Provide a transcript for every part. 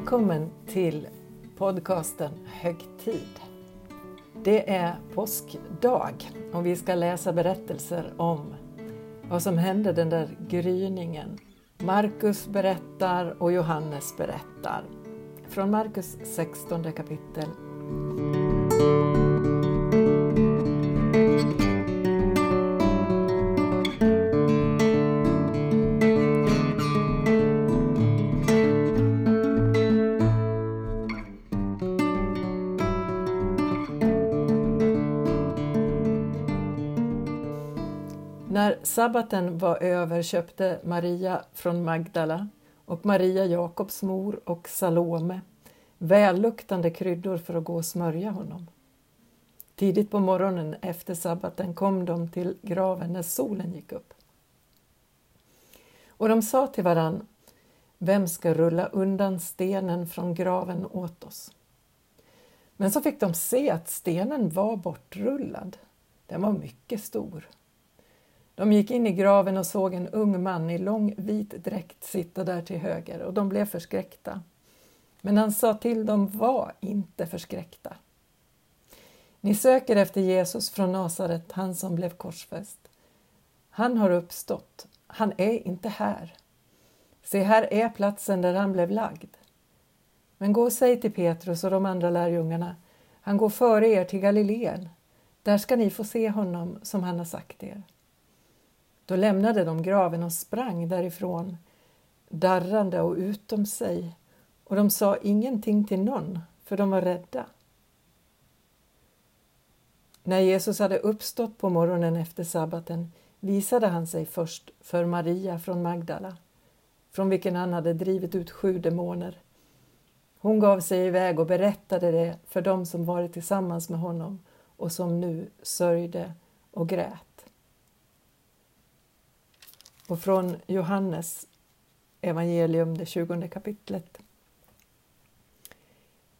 Välkommen till podcasten Högtid. Det är påskdag och vi ska läsa berättelser om vad som hände den där gryningen. Markus berättar och Johannes berättar. Från Markus 16 kapitel. Sabbaten var över köpte Maria från Magdala och Maria Jakobs mor och Salome välluktande kryddor för att gå och smörja honom. Tidigt på morgonen efter sabbaten kom de till graven när solen gick upp. Och de sa till varann, vem ska rulla undan stenen från graven åt oss? Men så fick de se att stenen var bortrullad. Den var mycket stor. De gick in i graven och såg en ung man i lång vit dräkt sitta där till höger och de blev förskräckta. Men han sa till dem, var inte förskräckta. Ni söker efter Jesus från Nasaret, han som blev korsfäst. Han har uppstått, han är inte här. Se, här är platsen där han blev lagd. Men gå och säg till Petrus och de andra lärjungarna, han går före er till Galileen. Där ska ni få se honom som han har sagt er. Då lämnade de graven och sprang därifrån, darrande och utom sig, och de sa ingenting till någon, för de var rädda. När Jesus hade uppstått på morgonen efter sabbaten visade han sig först för Maria från Magdala, från vilken han hade drivit ut sju demoner. Hon gav sig iväg och berättade det för dem som varit tillsammans med honom och som nu sörjde och grät. Och från Johannes evangelium, det 20 kapitlet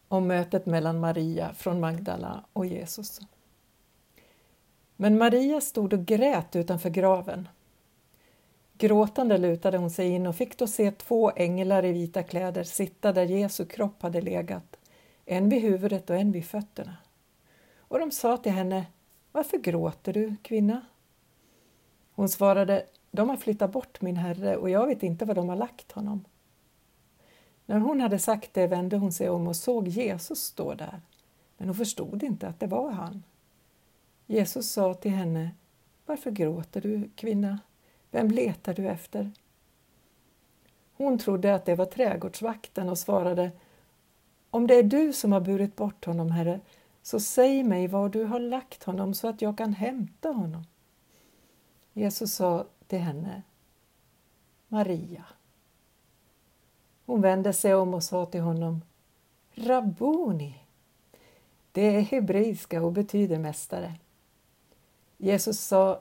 om mötet mellan Maria från Magdala och Jesus. Men Maria stod och grät utanför graven. Gråtande lutade hon sig in och fick då se två änglar i vita kläder sitta där Jesu kropp hade legat, en vid huvudet och en vid fötterna. Och de sa till henne, Varför gråter du, kvinna? Hon svarade, de har flyttat bort min herre och jag vet inte var de har lagt honom. När hon hade sagt det vände hon sig om och såg Jesus stå där, men hon förstod inte att det var han. Jesus sa till henne, Varför gråter du, kvinna? Vem letar du efter? Hon trodde att det var trädgårdsvakten och svarade, Om det är du som har burit bort honom, Herre, så säg mig var du har lagt honom så att jag kan hämta honom. Jesus sa till henne Maria. Hon vände sig om och sa till honom Rabboni. Det är hebreiska och betyder mästare. Jesus sa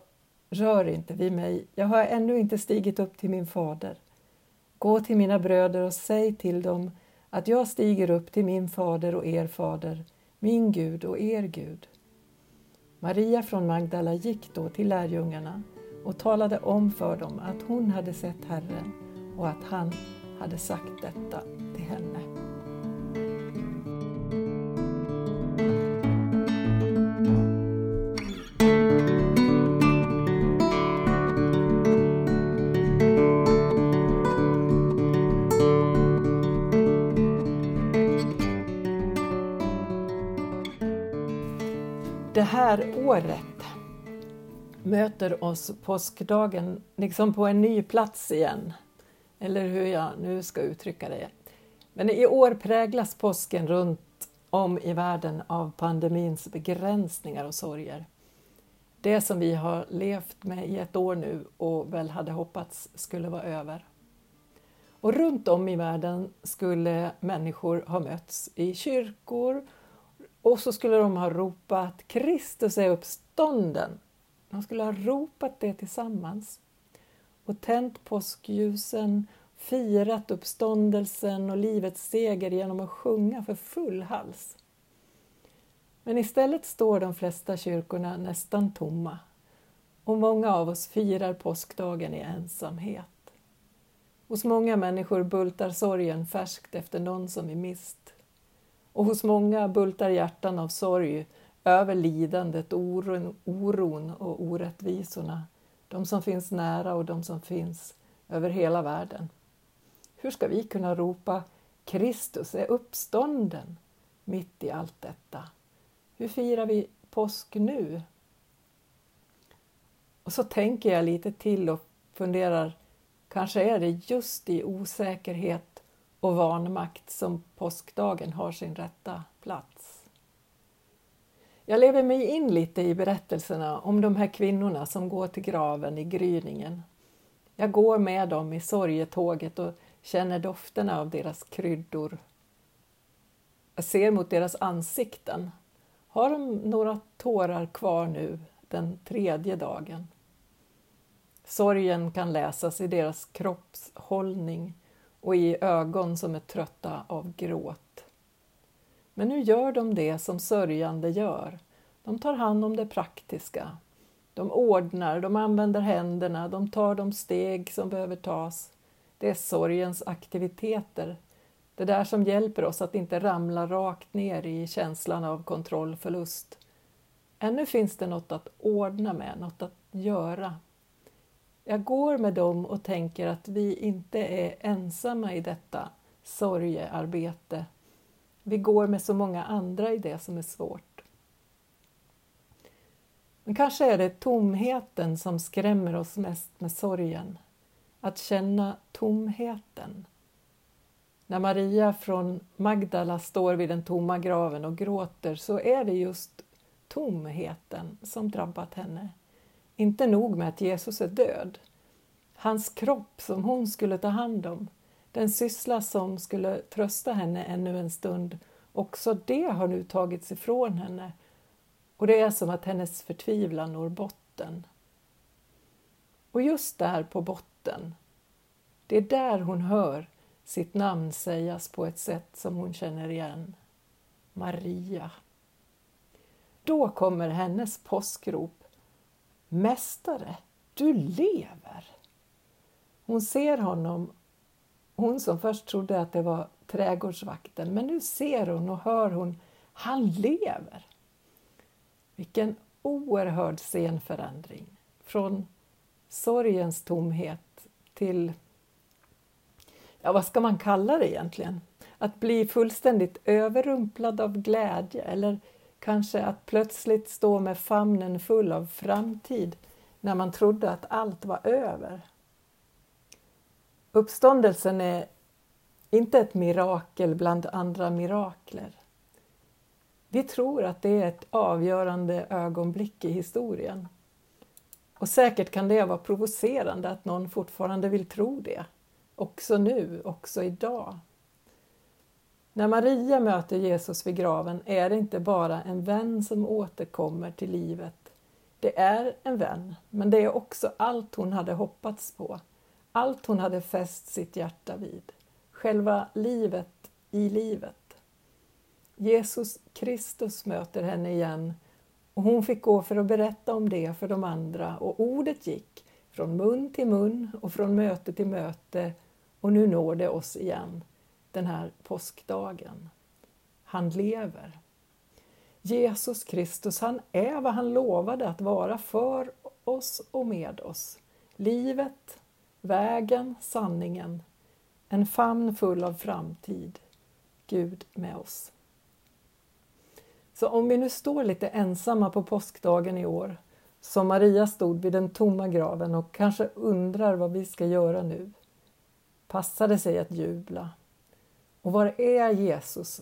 Rör inte vid mig, jag har ännu inte stigit upp till min fader. Gå till mina bröder och säg till dem att jag stiger upp till min fader och er fader, min Gud och er Gud. Maria från Magdala gick då till lärjungarna och talade om för dem att hon hade sett Herren och att han hade sagt detta till henne. Det här året möter oss påskdagen liksom på en ny plats igen. Eller hur jag nu ska uttrycka det. Men i år präglas påsken runt om i världen av pandemins begränsningar och sorger. Det som vi har levt med i ett år nu och väl hade hoppats skulle vara över. Och runt om i världen skulle människor ha mötts i kyrkor och så skulle de ha ropat Kristus är uppstånden de skulle ha ropat det tillsammans och tänt påskljusen, firat uppståndelsen och livets seger genom att sjunga för full hals. Men istället står de flesta kyrkorna nästan tomma och många av oss firar påskdagen i ensamhet. Hos många människor bultar sorgen färskt efter någon som vi mist. Och hos många bultar hjärtan av sorg över lidandet, oron, oron och orättvisorna, de som finns nära och de som finns över hela världen. Hur ska vi kunna ropa Kristus är uppstånden mitt i allt detta? Hur firar vi påsk nu? Och så tänker jag lite till och funderar, kanske är det just i osäkerhet och vanmakt som påskdagen har sin rätta plats. Jag lever mig in lite i berättelserna om de här kvinnorna som går till graven i gryningen. Jag går med dem i sorgetåget och känner dofterna av deras kryddor. Jag ser mot deras ansikten. Har de några tårar kvar nu den tredje dagen? Sorgen kan läsas i deras kroppshållning och i ögon som är trötta av gråt. Men nu gör de det som sörjande gör. De tar hand om det praktiska. De ordnar, de använder händerna, de tar de steg som behöver tas. Det är sorgens aktiviteter. Det där som hjälper oss att inte ramla rakt ner i känslan av kontrollförlust. Ännu finns det något att ordna med, något att göra. Jag går med dem och tänker att vi inte är ensamma i detta sorgearbete. Vi går med så många andra i det som är svårt. Men kanske är det tomheten som skrämmer oss mest med sorgen. Att känna tomheten. När Maria från Magdala står vid den tomma graven och gråter så är det just tomheten som drabbat henne. Inte nog med att Jesus är död. Hans kropp som hon skulle ta hand om, den syssla som skulle trösta henne ännu en stund, också det har nu tagits ifrån henne och det är som att hennes förtvivlan når botten. Och just där på botten, det är där hon hör sitt namn sägas på ett sätt som hon känner igen. Maria. Då kommer hennes påskrop. Mästare, du lever! Hon ser honom, hon som först trodde att det var trädgårdsvakten, men nu ser hon och hör hon, han lever! Vilken oerhörd scenförändring från sorgens tomhet till, ja vad ska man kalla det egentligen? Att bli fullständigt överrumplad av glädje eller kanske att plötsligt stå med famnen full av framtid när man trodde att allt var över. Uppståndelsen är inte ett mirakel bland andra mirakler. Vi tror att det är ett avgörande ögonblick i historien. Och säkert kan det vara provocerande att någon fortfarande vill tro det. Också nu, också idag. När Maria möter Jesus vid graven är det inte bara en vän som återkommer till livet. Det är en vän, men det är också allt hon hade hoppats på. Allt hon hade fäst sitt hjärta vid. Själva livet i livet. Jesus Kristus möter henne igen och hon fick gå för att berätta om det för de andra och ordet gick från mun till mun och från möte till möte och nu når det oss igen den här påskdagen. Han lever. Jesus Kristus, han är vad han lovade att vara för oss och med oss. Livet, vägen, sanningen, en famn full av framtid. Gud med oss. Så om vi nu står lite ensamma på påskdagen i år, som Maria stod vid den tomma graven och kanske undrar vad vi ska göra nu, passar det sig att jubla. Och var är Jesus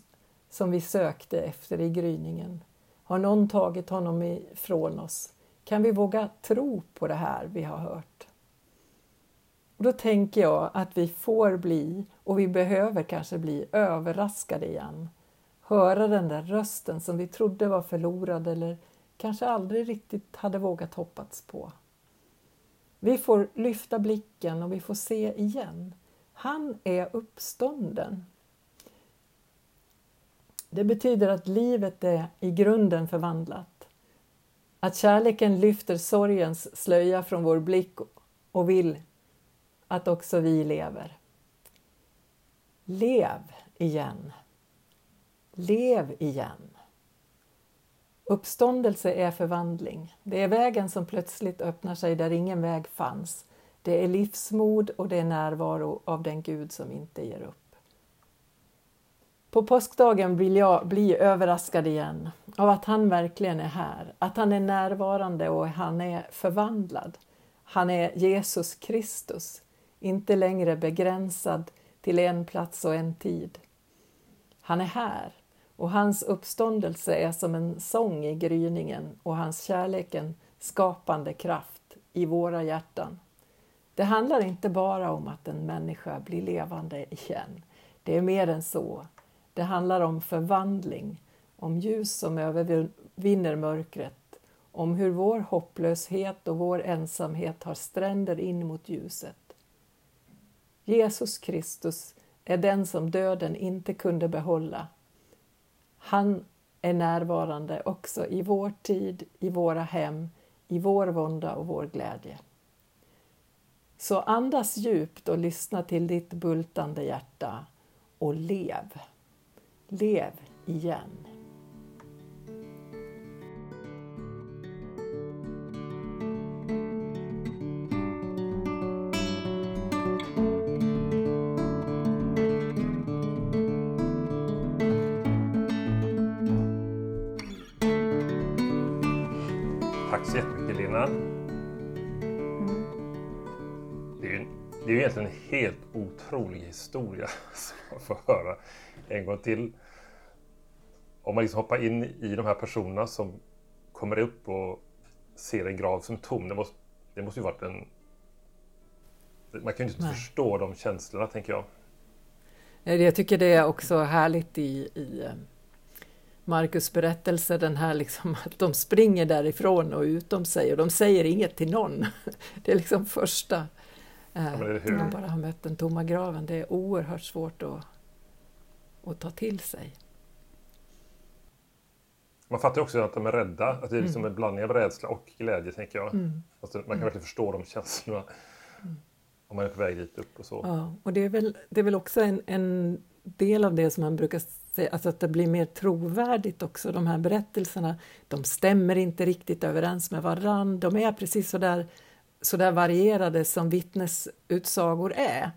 som vi sökte efter i gryningen? Har någon tagit honom ifrån oss? Kan vi våga tro på det här vi har hört? Och då tänker jag att vi får bli, och vi behöver kanske bli, överraskade igen höra den där rösten som vi trodde var förlorad eller kanske aldrig riktigt hade vågat hoppats på. Vi får lyfta blicken och vi får se igen. Han är uppstånden. Det betyder att livet är i grunden förvandlat. Att kärleken lyfter sorgens slöja från vår blick och vill att också vi lever. Lev igen. Lev igen. Uppståndelse är förvandling. Det är vägen som plötsligt öppnar sig där ingen väg fanns. Det är livsmod och det är närvaro av den Gud som inte ger upp. På påskdagen vill jag bli överraskad igen av att han verkligen är här, att han är närvarande och han är förvandlad. Han är Jesus Kristus, inte längre begränsad till en plats och en tid. Han är här och hans uppståndelse är som en sång i gryningen och hans kärlek en skapande kraft i våra hjärtan. Det handlar inte bara om att en människa blir levande igen. Det är mer än så. Det handlar om förvandling, om ljus som övervinner mörkret, om hur vår hopplöshet och vår ensamhet har stränder in mot ljuset. Jesus Kristus är den som döden inte kunde behålla. Han är närvarande också i vår tid, i våra hem, i vår vånda och vår glädje. Så andas djupt och lyssna till ditt bultande hjärta och lev. Lev igen. Lena. Det är ju det är ju egentligen en helt otrolig historia som man får höra en gång till. Om man liksom hoppar in i de här personerna som kommer upp och ser en grav som tom. Det måste, det måste ju varit en... Man kan ju inte Nej. förstå de känslorna, tänker jag. Jag tycker det är också härligt i, i eh, Markus berättelse, den här liksom att de springer därifrån och utom sig och de säger inget till någon. Det är liksom första, eh, när man bara har mött den tomma graven. Det är oerhört svårt att, att ta till sig. Man fattar också att de är rädda, att det är liksom en blandning av rädsla och glädje, tänker jag. Mm. Alltså, man kan verkligen förstå de känslorna. Om man är på väg dit upp och så. Ja, och det är väl, det är väl också en, en del av det som man brukar alltså att det blir mer trovärdigt också, de här berättelserna. De stämmer inte riktigt överens med varann. De är precis så där, så där varierade som vittnesutsagor är.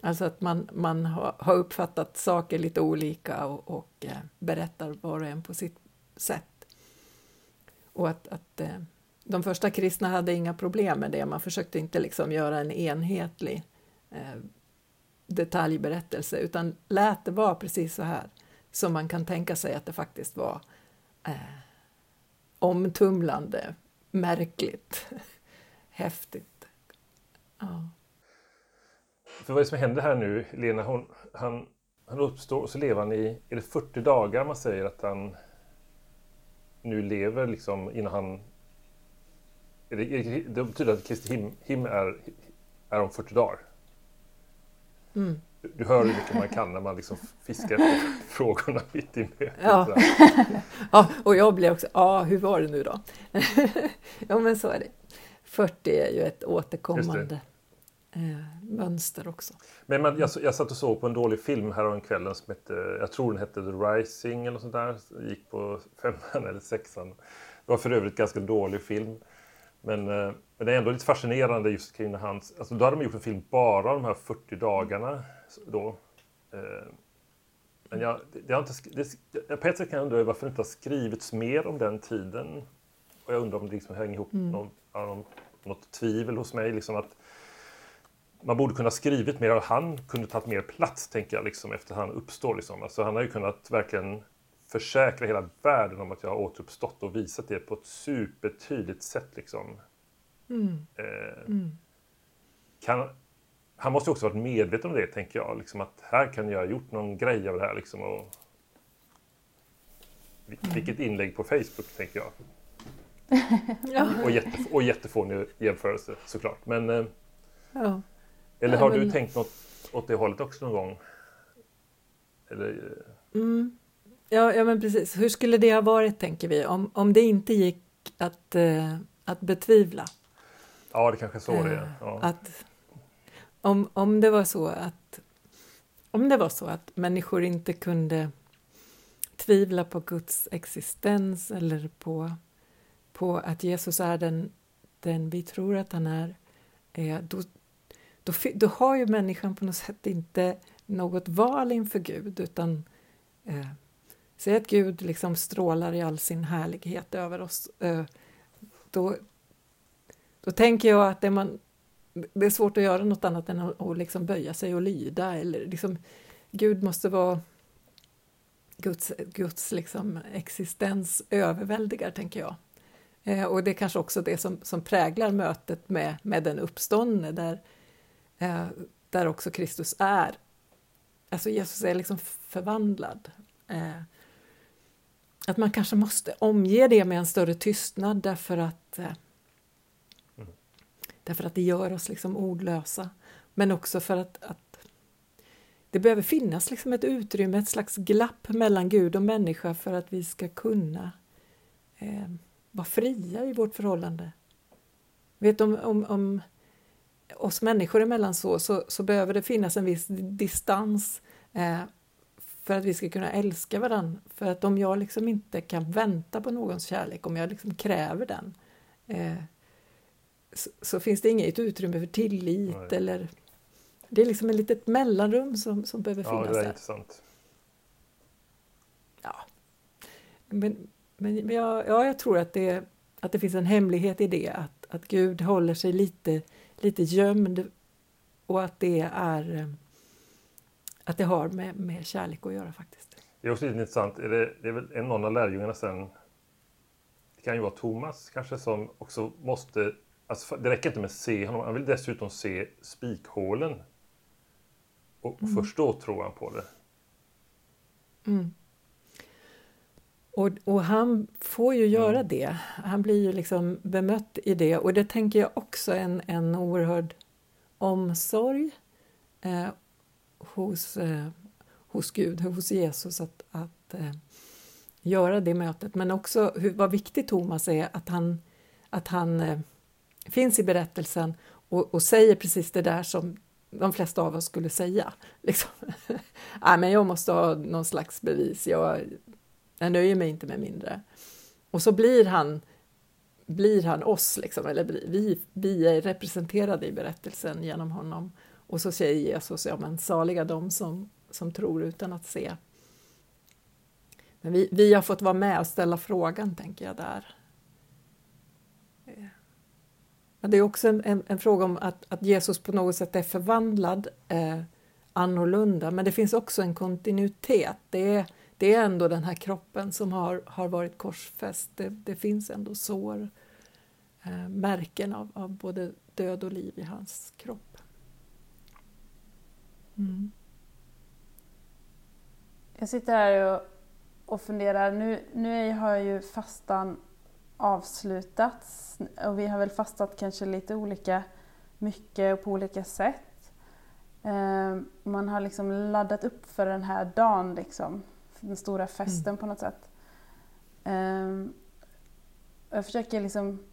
Alltså att man, man har, uppfattat saker lite olika och, och eh, berättar var och en på sitt sätt. Och att, att eh, de första kristna hade inga problem med det. Man försökte inte liksom göra en enhetlig eh, detaljberättelse utan lät det vara precis så här som man kan tänka sig att det faktiskt var eh, omtumlande, märkligt, häftigt. Ja. För vad är det som händer här nu? Lena, hon, han, han uppstår och så lever han i, är det 40 dagar man säger att han nu lever liksom innan han... Är det, är det, betyder att Kristi him, him är, är om 40 dagar. Mm. Du, hör hur mycket man kan när man liksom fiskar efter frågorna mitt i mötet. Ja. ja, och jag blev också, ja hur var det nu då? ja men så är det. 40 är ju ett återkommande eh, mönster också. Men man, jag, jag satt och såg på en dålig film häromkvällen som hette, jag tror den hette The Rising eller något sånt där. Gick på femman eller sexan. Det var för övrigt ganska dålig film. Men, eh, men det är ändå lite fascinerande just kring när han... Alltså då hade de gjort en film bara om de här 40 dagarna. Då. Eh, Men jag, det, har inte, det, på ett sätt kan jag undra varför det inte har skrivits mer om den tiden. Och jag undrar om det liksom hänger ihop med någon, någon, något tvivel hos mig. Liksom att man borde kunna skrivit mer och han kunde tagit mer plats, tänker jag, liksom, efter han uppstår. Liksom. Alltså, han har ju kunnat verkligen försäkra hela världen om att jag har återuppstått och visat det på ett supertydligt sätt. Liksom. Mm. Eh, Mm. kan, han måste ju också varit medveten om det, tänker jag. Liksom, att här kan jag ha gjort någon grej av det här. Liksom, och, Vil- vilket inlägg på Facebook, tänker jag. Ja. Och, jätte, och jättefånig jämförelse, såklart. Men, eh, Ja. eller Ja, har du men- tänkt något åt det hållet också någon gång? Eller, eh, Mm. Ja, ja, men precis. Hur skulle det ha varit, tänker vi, om, om det inte gick att, eh, att betvivla? ja, det kanske är så det är. Eh, Ja. Att, om, om det var så att, om det var så att människor inte kunde tvivla på Guds existens eller på, på att Jesus är den, den vi tror att han är, eh, då, då, då har ju människan på något sätt inte något val inför Gud utan eh, säg att Gud liksom strålar i all sin härlighet över oss eh, då, då tänker jag att det, man, det är svårt att göra något annat än att, att liksom böja sig och lyda. Eller liksom, Gud måste vara Guds, Guds liksom existens överväldigar, tänker jag. Eh, och det är kanske också det som, som präglar mötet med, med den uppståndne, där, eh, där också Kristus är. Alltså Jesus är liksom förvandlad. Eh, att man kanske måste omge det med en större tystnad därför att eh därför att det gör oss liksom ordlösa. Men också för att, att det behöver finnas liksom ett utrymme, ett slags glapp mellan Gud och människa för att vi ska kunna eh, vara fria i vårt förhållande. Vet om, om, om oss människor emellan så, så, så behöver det finnas en viss distans eh, för att vi ska kunna älska varandra. För att om jag liksom inte kan vänta på någons kärlek, om jag liksom kräver den, eh, så, så, finns det inget utrymme för tillit Nej. eller... Det är liksom ett litet mellanrum som, som behöver finnas där. Ja, det är där. intressant. Ja. Men, men, men jag, ja, jag tror att det, att det finns en hemlighet i det, att, att Gud håller sig lite, lite gömd och att det är eh, att det har med, med kärlek att göra faktiskt. Det är också intressant, är det, det är väl en någon av lärjungarna sen, det kan ju vara Thomas kanske, som också måste, alltså det räcker inte med att se honom, han vill dessutom se spikhålen. Och mm. först då tror han på det. Mm. Och, och, han får ju göra mm. det. Han blir ju liksom bemött i det och det tänker jag också en, en oerhörd omsorg eh, hos, eh, hos Gud, hos Jesus att, att eh, göra det mötet. Men också hur, vad viktigt Thomas är att han, att han eh, finns i berättelsen och, och, säger precis det där som de flesta av oss skulle säga. Liksom. Nej, men jag måste ha någon slags bevis, jag, jag nöjer mig inte med mindre. Och så blir han blir han oss, liksom, eller vi, vi är representerade i berättelsen genom honom. Och så säger Jesus, ja men saliga de som, som tror utan att se. Men vi, vi har fått vara med och ställa frågan, tänker jag där. Men det är också en, en, en, fråga om att, att Jesus på något sätt är förvandlad, eh, annorlunda, men det finns också en kontinuitet. Det är, det är ändå den här kroppen som har, har varit korsfäst. Det, det finns ändå sår, eh, märken av, av både död och liv i hans kropp. Mm. Jag sitter här och, och funderar. Nu, nu har ju fastan avslutats och vi har väl fastat kanske lite olika mycket och på olika sätt. Eh, man har liksom laddat upp för den här dagen, liksom, den stora festen mm. på något sätt. Eh, jag försöker liksom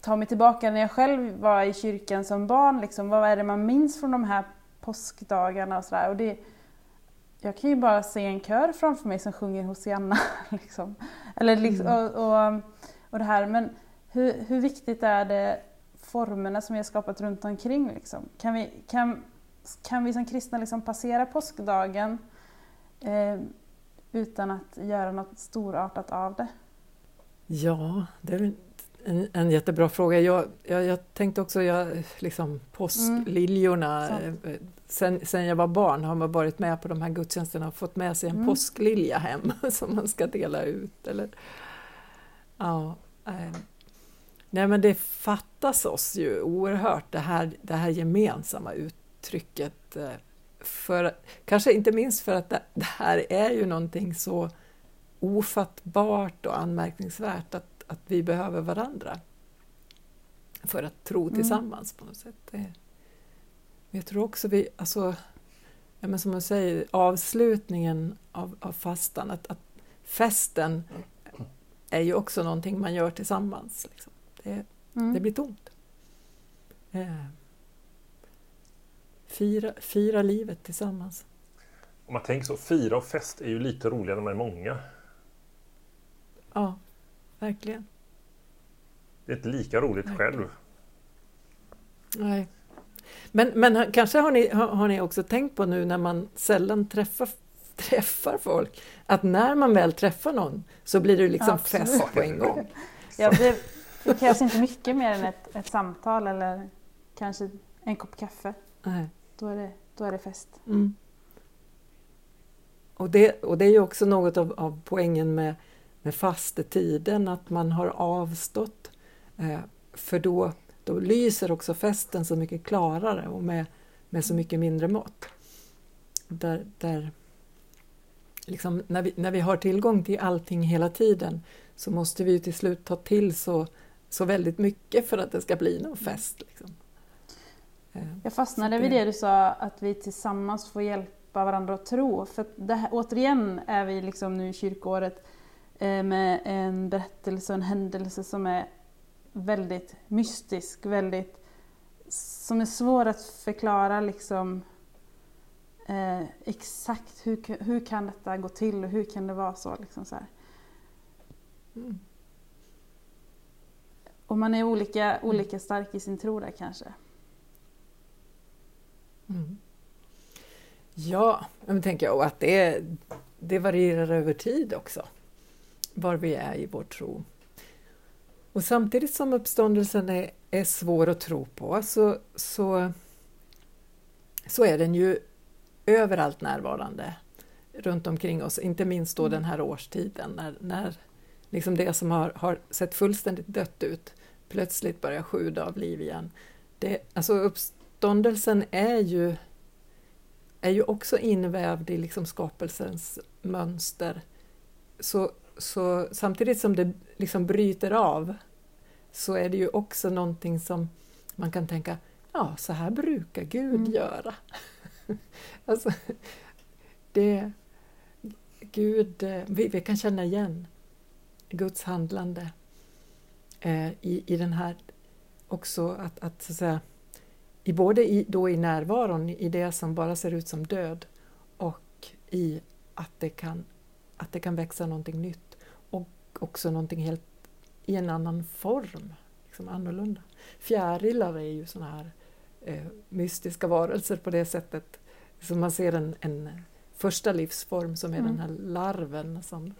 ta mig tillbaka när jag själv var i kyrkan som barn. Liksom, vad är det man minns från de här påskdagarna och sådär. Och det, jag kan ju bara se en kör framför mig som sjunger Hosianna. Liksom. Eller liksom, mm. och, och, och det här. Men hur, hur viktigt är det formerna som vi har skapat runt omkring? Liksom? Kan, vi, kan, kan vi som kristna liksom passera påskdagen eh, utan att göra något storartat av det? Ja, det är en, en jättebra fråga. Jag, jag, jag tänkte också, jag, liksom, påskliljorna, mm. sen, sen jag var barn har man varit med på de här gudstjänsterna och fått med sig en mm. påsklilja hem som man ska dela ut. Eller, ja, eh, nej men det fattas oss ju oerhört det här, det här gemensamma uttrycket. Eh, för, kanske inte minst för att det, det här är ju någonting så ofattbart och anmärkningsvärt att att vi behöver varandra för att tro mm. tillsammans på något sätt. Det, jag tror också vi, alltså, ja, men som jag säger, avslutningen av, av fastan, att, att festen är ju också någonting man gör tillsammans. Liksom. Det, mm. det blir tomt. Eh, fira, fira livet tillsammans. Om man tänker så, fira och fest är ju lite roligare när man är många. Ja, verkligen. Det är inte lika roligt Verkligen. själv. Nej. Men, men kanske har ni, har, har ni också tänkt på nu när man sällan träffar, träffar folk, att när man väl träffar någon så blir det liksom Absolut. fest på en gång. Ja, det, det krävs inte mycket mer än ett, ett samtal eller kanske en kopp kaffe. Nej. Då är det, då är det fest. Mm. Och, det, och det är ju också något av, av poängen med, med fastetiden, att man har avstått. Eh, för då, då lyser också festen så mycket klarare och med, med så mycket mindre mått. Där, där liksom, när, vi, när vi har tillgång till allting hela tiden så måste vi ju till slut ta till så, så väldigt mycket för att det ska bli någon fest. Liksom. Eh, Jag fastnade vid det- du sa, att vi tillsammans får hjälpa varandra att tro. För det här, återigen är vi liksom nu i kyrkåret eh, med en berättelse och en händelse som är väldigt mystisk, väldigt, som är svår att förklara liksom eh, exakt hur, hur kan detta gå till och hur kan det vara så. Liksom så. Mm. Och man är olika, olika stark i sin tro där kanske. Mm. Ja, men tänker jag och att det, det varierar över tid också, var vi är i vår tro. Och samtidigt som uppståndelsen är, är svår att tro på så, så, så är den ju överallt närvarande runt omkring oss, inte minst då den här årstiden när, när liksom det som har, har sett fullständigt dött ut plötsligt börjar sjuda av liv igen. Det, alltså uppståndelsen är ju, är ju också invävd i liksom skapelsens mönster. Så, så samtidigt som det liksom bryter av så är det ju också någonting som man kan tänka, ja så här brukar Gud Mm. göra. alltså, det, Gud, vi, vi kan känna igen Guds handlande eh, i, i den här också att, att, så att säga, i både i, då i närvaron i det som bara ser ut som död och i att det kan, att det kan växa någonting nytt också någonting helt i en annan form, liksom annorlunda. Fjärilar är ju sådana här eh, mystiska varelser på det sättet. Så man ser en, en första livsform som är Mm. den här larven som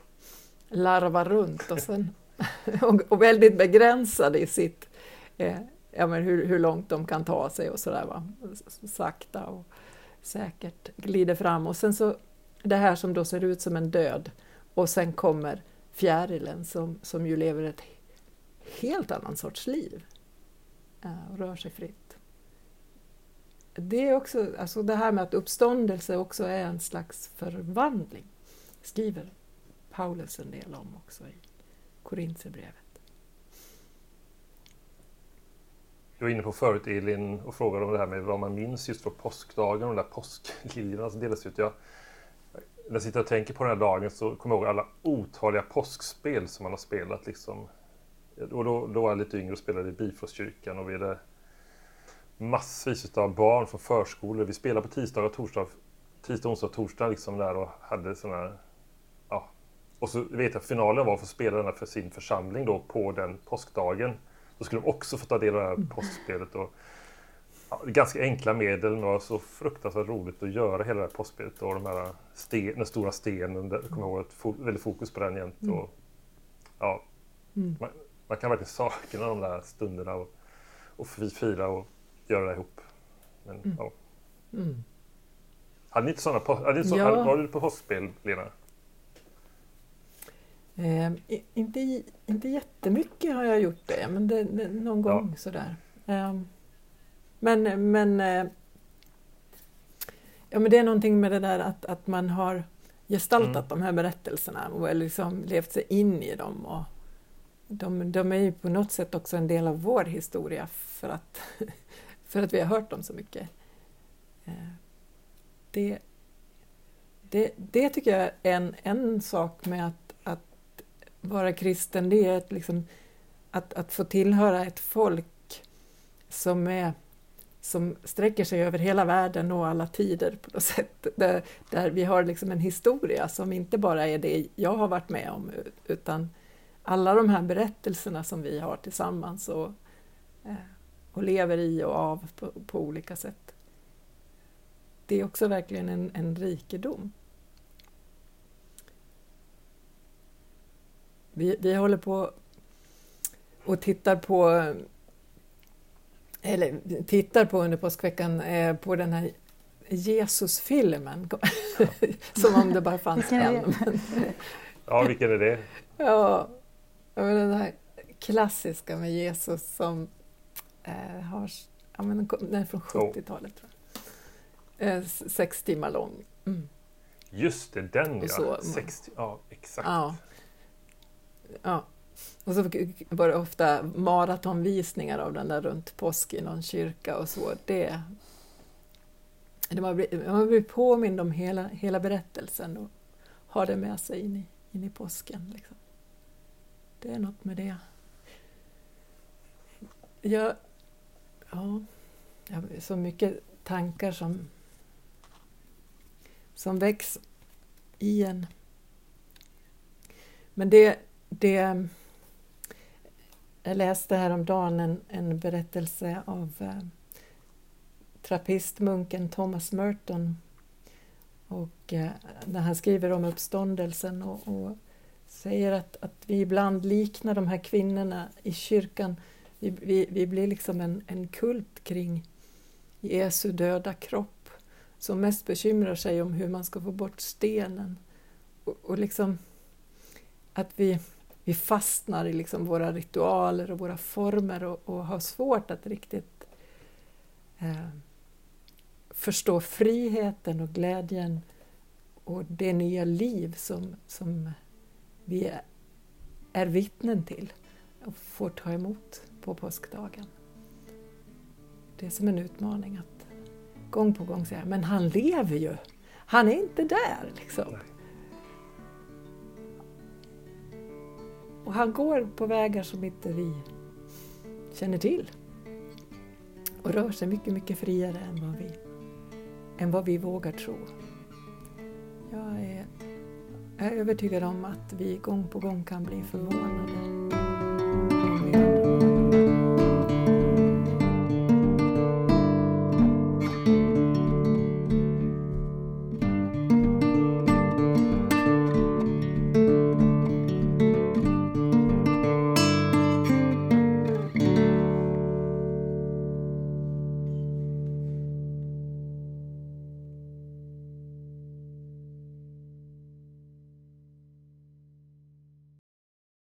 larvar runt och, sen, och, och väldigt begränsad i sitt eh, ja, men hur, hur långt de kan ta sig och sådär. Va? Sakta och säkert glider fram. Och sen så det här som då ser ut som en död och sen kommer fjärilen som, som ju lever ett helt annan sorts liv eh, och rör sig fritt. Det är också, alltså det här med att uppståndelse också är en slags förvandling skriver Paulus en del om också i Korintierbrevet. Du var inne på förut Elin och frågade om det här med vad man minns just från påskdagen, de där påskliljorna som delas ut. Jag, när jag sitter och tänker på den här dagen så kommer jag ihåg alla otaliga påskspel som man har spelat. Liksom. Och då, då var jag lite yngre och spelade i Bifrostkyrkan och vi hade massvis av barn från förskolor. Vi spelade på tisdag och torsdag, tisdag, onsdag och torsdag liksom där och hade sådana här, ja. Och så vet jag att finalen var att få spela den för sin församling då på den påskdagen. Då skulle de också få ta del av det här påskspelet. Och, ganska enkla medel, men det var så fruktansvärt roligt att göra hela det här påskspelet. Och de här sten, den stora stenen, där, kommer ihåg fo- väldigt fokus på den jämt. Mm. Och, ja, Mm. man, man kan verkligen sakna de där stunderna och, och fi- fira och göra det ihop. Men, Mm. ja. Mm. Hade ni inte sådana, hade ni så, Ja. hade, var du på påskspel, Lena? Eh, inte, inte jättemycket har jag gjort det, men det, det, någon Ja. gång sådär. Eh, men men, eh, ja, men det är någonting med det där att, att man har gestaltat Mm. de här berättelserna och liksom levt sig in i dem. Och de, de är ju på något sätt också en del av vår historia för att, för att vi har hört dem så mycket. Eh, det, det, det tycker jag är en, en sak med att, att vara kristen, det är att, liksom, att, att få tillhöra ett folk som är, som sträcker sig över hela världen och alla tider på något sätt. Där, där vi har liksom en historia som inte bara är det jag har varit med om utan alla de här berättelserna som vi har tillsammans och, eh, och lever i och av på, på olika sätt. Det är också verkligen en, en rikedom. Vi, vi håller på och tittar på eller tittar på under påskveckan eh, på den här Jesusfilmen. Som om det bara fanns en. ja, vilken är det? Ja, den här klassiska med Jesus som eh, har, ja, men den är från 70-talet tror jag. Eh, sex timmar lång. Mm. Just det, den ja. Så, 60, ja, exakt. Ja. ja. Och så var det ofta maratonvisningar av den där runt påsk i någon kyrka och så. Det, det man, blir, man blir påmind om hela, hela berättelsen och har det med sig in i, in i påsken. Liksom. Det är något med det. Jag, ja, jag har så mycket tankar som, som väcks i en. Men det, det jag läste häromdagen en, en berättelse av eh, trappistmunken Thomas Merton och eh, när han skriver om uppståndelsen och, och säger att, att vi ibland liknar de här kvinnorna i kyrkan. Vi, vi, vi blir liksom en, en kult kring Jesu döda kropp som mest bekymrar sig om hur man ska få bort stenen. Och, och liksom att vi vi fastnar i liksom våra ritualer och våra former och, och har svårt att riktigt eh, förstå friheten och glädjen och det nya liv som, som vi är, vittnen till och får ta emot på påskdagen. Det är som en utmaning att gång på gång säga, men han lever ju! Han är inte där! Liksom. Och han går på vägar som inte vi känner till. Och rör sig mycket, mycket friare än vad vi, än vad vi vågar tro. Jag är, jag är övertygad om att vi gång på gång kan bli förvånade